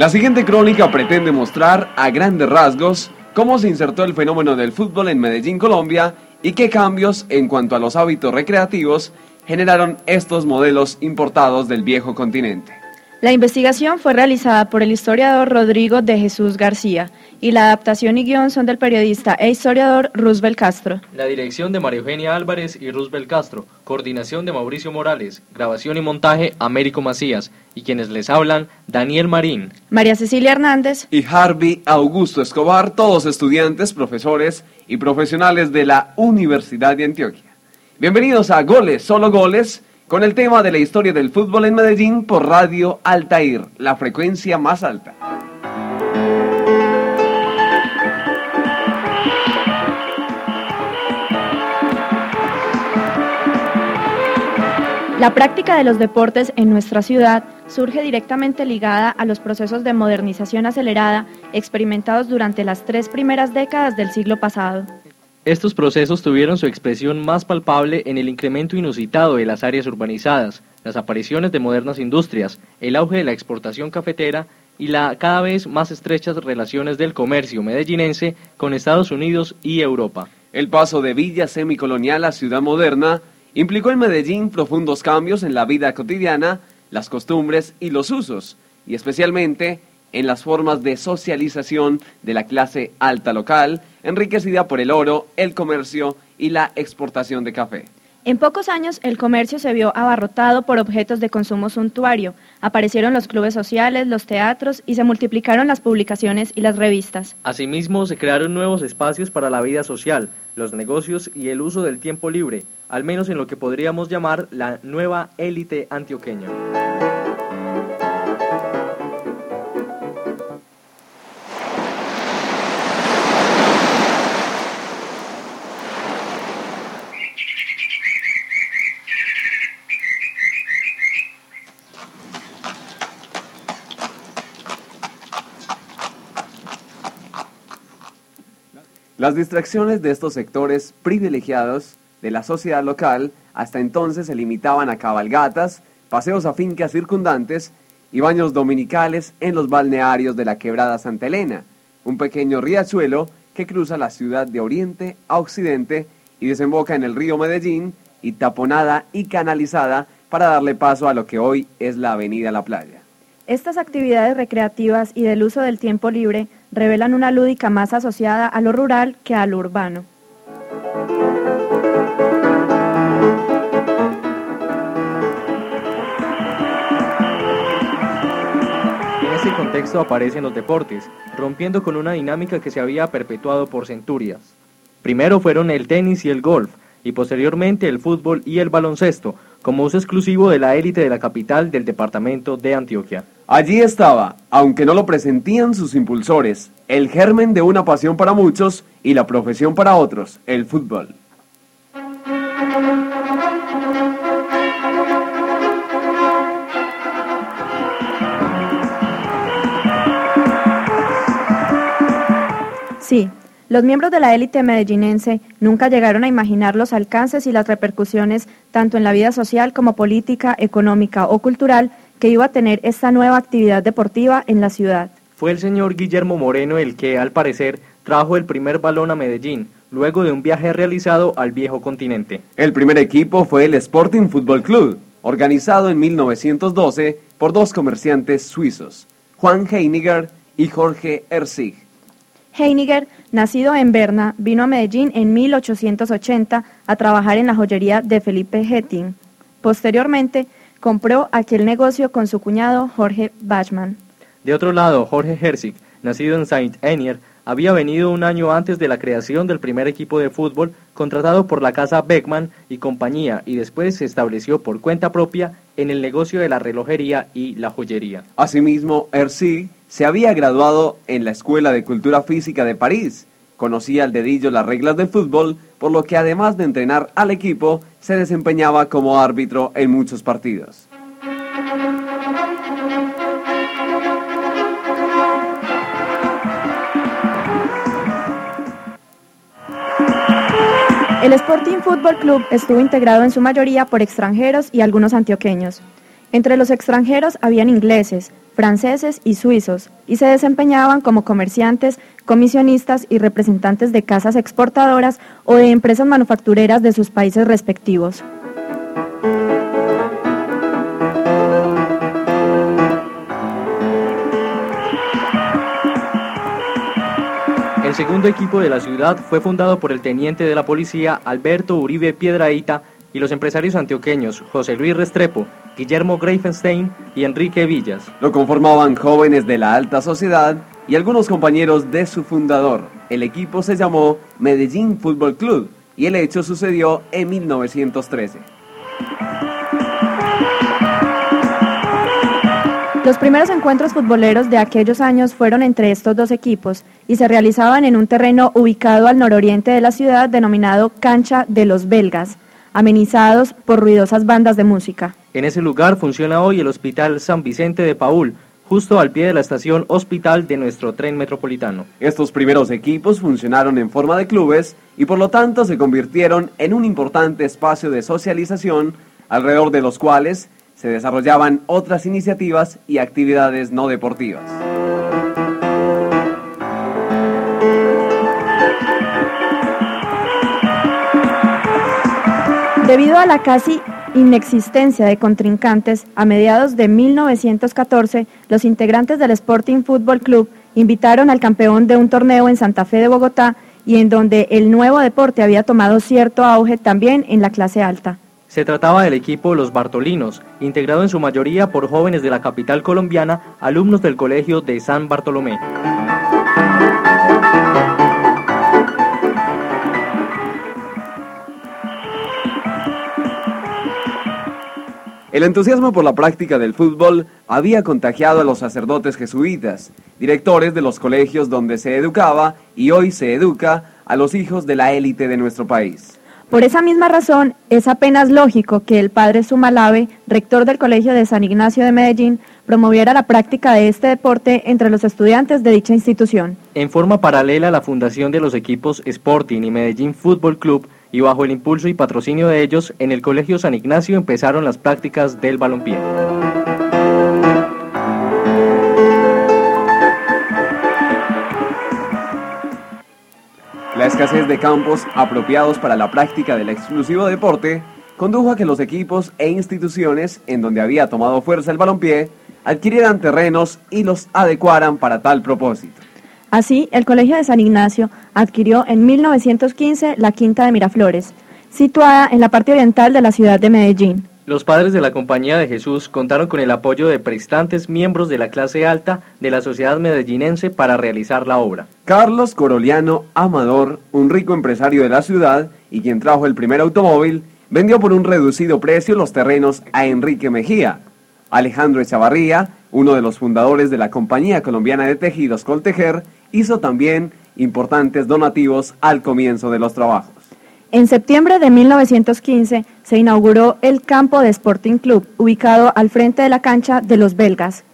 La siguiente crónica pretende mostrar a grandes rasgos cómo se insertó el fenómeno del fútbol en Medellín, Colombia, y qué cambios en cuanto a los hábitos recreativos generaron estos modelos importados del viejo continente. La investigación fue realizada por el historiador Rodrigo de Jesús García y la adaptación y guion son del periodista e historiador Roosevelt Castro. La dirección de María Eugenia Álvarez y Roosevelt Castro, coordinación de Mauricio Morales, grabación y montaje Américo Macías. Y quienes les hablan Daniel Marín, María Cecilia Hernández. Y Harvey Augusto Escobar, todos estudiantes, profesores y profesionales de la Universidad de Antioquia. Bienvenidos a Goles, solo goles con el tema de la historia del fútbol en Medellín por Radio Altair, la frecuencia más alta. La práctica de los deportes en nuestra ciudad surge directamente ligada a los procesos de modernización acelerada experimentados durante las tres primeras décadas del siglo pasado. Estos procesos tuvieron su expresión más palpable en el incremento inusitado de las áreas urbanizadas, las apariciones de modernas industrias, el auge de la exportación cafetera y la cada vez más estrechas relaciones del comercio medellinense con Estados Unidos y Europa. El paso de villa semicolonial a ciudad moderna implicó en Medellín profundos cambios en la vida cotidiana, las costumbres y los usos, y especialmente en las formas de socialización de la clase alta local, enriquecida por el oro, el comercio y la exportación de café. En pocos años el comercio se vio abarrotado por objetos de consumo suntuario, aparecieron los clubes sociales, los teatros y se multiplicaron las publicaciones y las revistas. Asimismo se crearon nuevos espacios para la vida social, los negocios y el uso del tiempo libre, al menos en lo que podríamos llamar la nueva élite antioqueña. Las distracciones de estos sectores privilegiados de la sociedad local hasta entonces se limitaban a cabalgatas, paseos a fincas circundantes y baños dominicales en los balnearios de la quebrada Santa Elena, un pequeño riachuelo que cruza la ciudad de oriente a occidente y desemboca en el río Medellín y taponada y canalizada para darle paso a lo que hoy es la avenida La Playa. Estas actividades recreativas y del uso del tiempo libre revelan una lúdica más asociada a lo rural que a lo urbano. En ese contexto aparecen los deportes, rompiendo con una dinámica que se había perpetuado por centurias. Primero fueron el tenis y el golf, y posteriormente el fútbol y el baloncesto, como uso exclusivo de la élite de la capital del departamento de Antioquia. Allí estaba, aunque no lo presentían sus impulsores, el germen de una pasión para muchos y la profesión para otros, el fútbol. Sí, los miembros de la élite medellinense nunca llegaron a imaginar los alcances y las repercusiones tanto en la vida social como política, económica o cultural que iba a tener esta nueva actividad deportiva en la ciudad. Fue el señor Guillermo Moreno el que, al parecer, trajo el primer balón a Medellín, luego de un viaje realizado al viejo continente. El primer equipo fue el Sporting Football Club, organizado en 1912 por dos comerciantes suizos, Juan Heiniger y Jorge Erzig. Heiniger, nacido en Berna, vino a Medellín en 1880 a trabajar en la joyería de Felipe Hetting. Posteriormente, compró aquel negocio con su cuñado Jorge Bachmann. De otro lado, Jorge Herzig, nacido en Saint-Enier, había venido un año antes de la creación del primer equipo de fútbol, contratado por la casa Beckman y compañía, y después se estableció por cuenta propia en el negocio de la relojería y la joyería. Asimismo, Erzig se había graduado en la Escuela de Cultura Física de París, conocía al dedillo las reglas del fútbol, por lo que además de entrenar al equipo, se desempeñaba como árbitro en muchos partidos. El Sporting Football Club estuvo integrado en su mayoría por extranjeros y algunos antioqueños. Entre los extranjeros habían ingleses, franceses y suizos, y se desempeñaban como comerciantes, comisionistas y representantes de casas exportadoras o de empresas manufactureras de sus países respectivos. El segundo equipo de la ciudad fue fundado por el teniente de la policía Alberto Uribe Piedraíta y los empresarios antioqueños José Luis Restrepo, Guillermo Greifenstein y Enrique Villas. Lo conformaban jóvenes de la alta sociedad y algunos compañeros de su fundador. El equipo se llamó Medellín Fútbol Club y el hecho sucedió en 1913. Los primeros encuentros futboleros de aquellos años fueron entre estos dos equipos y se realizaban en un terreno ubicado al nororiente de la ciudad denominado Cancha de los Belgas, amenizados por ruidosas bandas de música. En ese lugar funciona hoy el Hospital San Vicente de Paul, justo al pie de la estación Hospital de nuestro tren metropolitano. Estos primeros equipos funcionaron en forma de clubes y por lo tanto se convirtieron en un importante espacio de socialización alrededor de los cuales se desarrollaban otras iniciativas y actividades no deportivas. Debido a la casi inexistencia de contrincantes, a mediados de 1914, los integrantes del Sporting Football Club invitaron al campeón de un torneo en Santa Fe de Bogotá y en donde el nuevo deporte había tomado cierto auge también en la clase alta. Se trataba del equipo Los Bartolinos, integrado en su mayoría por jóvenes de la capital colombiana, alumnos del colegio de San Bartolomé. El entusiasmo por la práctica del fútbol había contagiado a los sacerdotes jesuitas, directores de los colegios donde se educaba y hoy se educa a los hijos de la élite de nuestro país. Por esa misma razón, es apenas lógico que el padre Sumalave, rector del Colegio de San Ignacio de Medellín, promoviera la práctica de este deporte entre los estudiantes de dicha institución. En forma paralela a la fundación de los equipos Sporting y Medellín Fútbol Club, y bajo el impulso y patrocinio de ellos, en el Colegio San Ignacio empezaron las prácticas del balompié. La escasez de campos apropiados para la práctica del exclusivo deporte condujo a que los equipos e instituciones en donde había tomado fuerza el balompié adquirieran terrenos y los adecuaran para tal propósito. Así, el Colegio de San Ignacio adquirió en 1915 la Quinta de Miraflores, situada en la parte oriental de la ciudad de Medellín. Los padres de la Compañía de Jesús contaron con el apoyo de prestantes miembros de la clase alta de la sociedad medellinense para realizar la obra. Carlos Coroliano Amador, un rico empresario de la ciudad y quien trajo el primer automóvil, vendió por un reducido precio los terrenos a Enrique Mejía. Alejandro Echavarría, uno de los fundadores de la Compañía Colombiana de Tejidos Coltejer, hizo también importantes donativos al comienzo de los trabajos. En septiembre de 1915 se inauguró el campo de Sporting Club, ubicado al frente de la cancha de los belgas.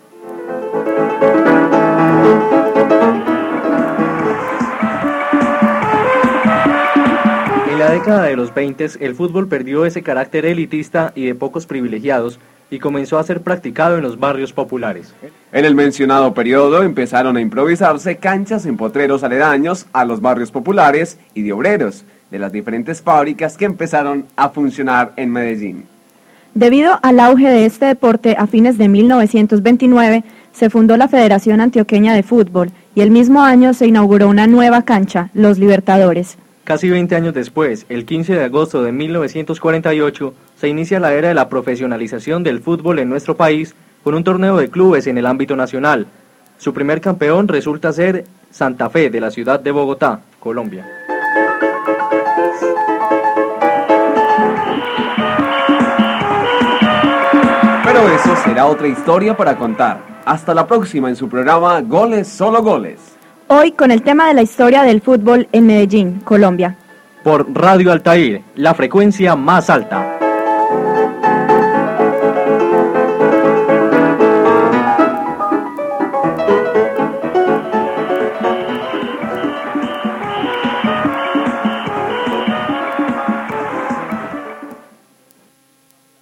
En la década de los 20 el fútbol perdió ese carácter elitista y de pocos privilegiados y comenzó a ser practicado en los barrios populares. En el mencionado periodo empezaron a improvisarse canchas en potreros aledaños a los barrios populares y de obreros de las diferentes fábricas que empezaron a funcionar en Medellín. Debido al auge de este deporte a fines de 1929, se fundó la Federación Antioqueña de Fútbol y el mismo año se inauguró una nueva cancha, Los Libertadores. Casi 20 años después, el 15 de agosto de 1948, se inicia la era de la profesionalización del fútbol en nuestro país con un torneo de clubes en el ámbito nacional. Su primer campeón resulta ser Santa Fe de la ciudad de Bogotá, Colombia. Pero eso será otra historia para contar. Hasta la próxima en su programa Goles Solo Goles. Hoy con el tema de la historia del fútbol en Medellín, Colombia. Por Radio Altair, la frecuencia más alta.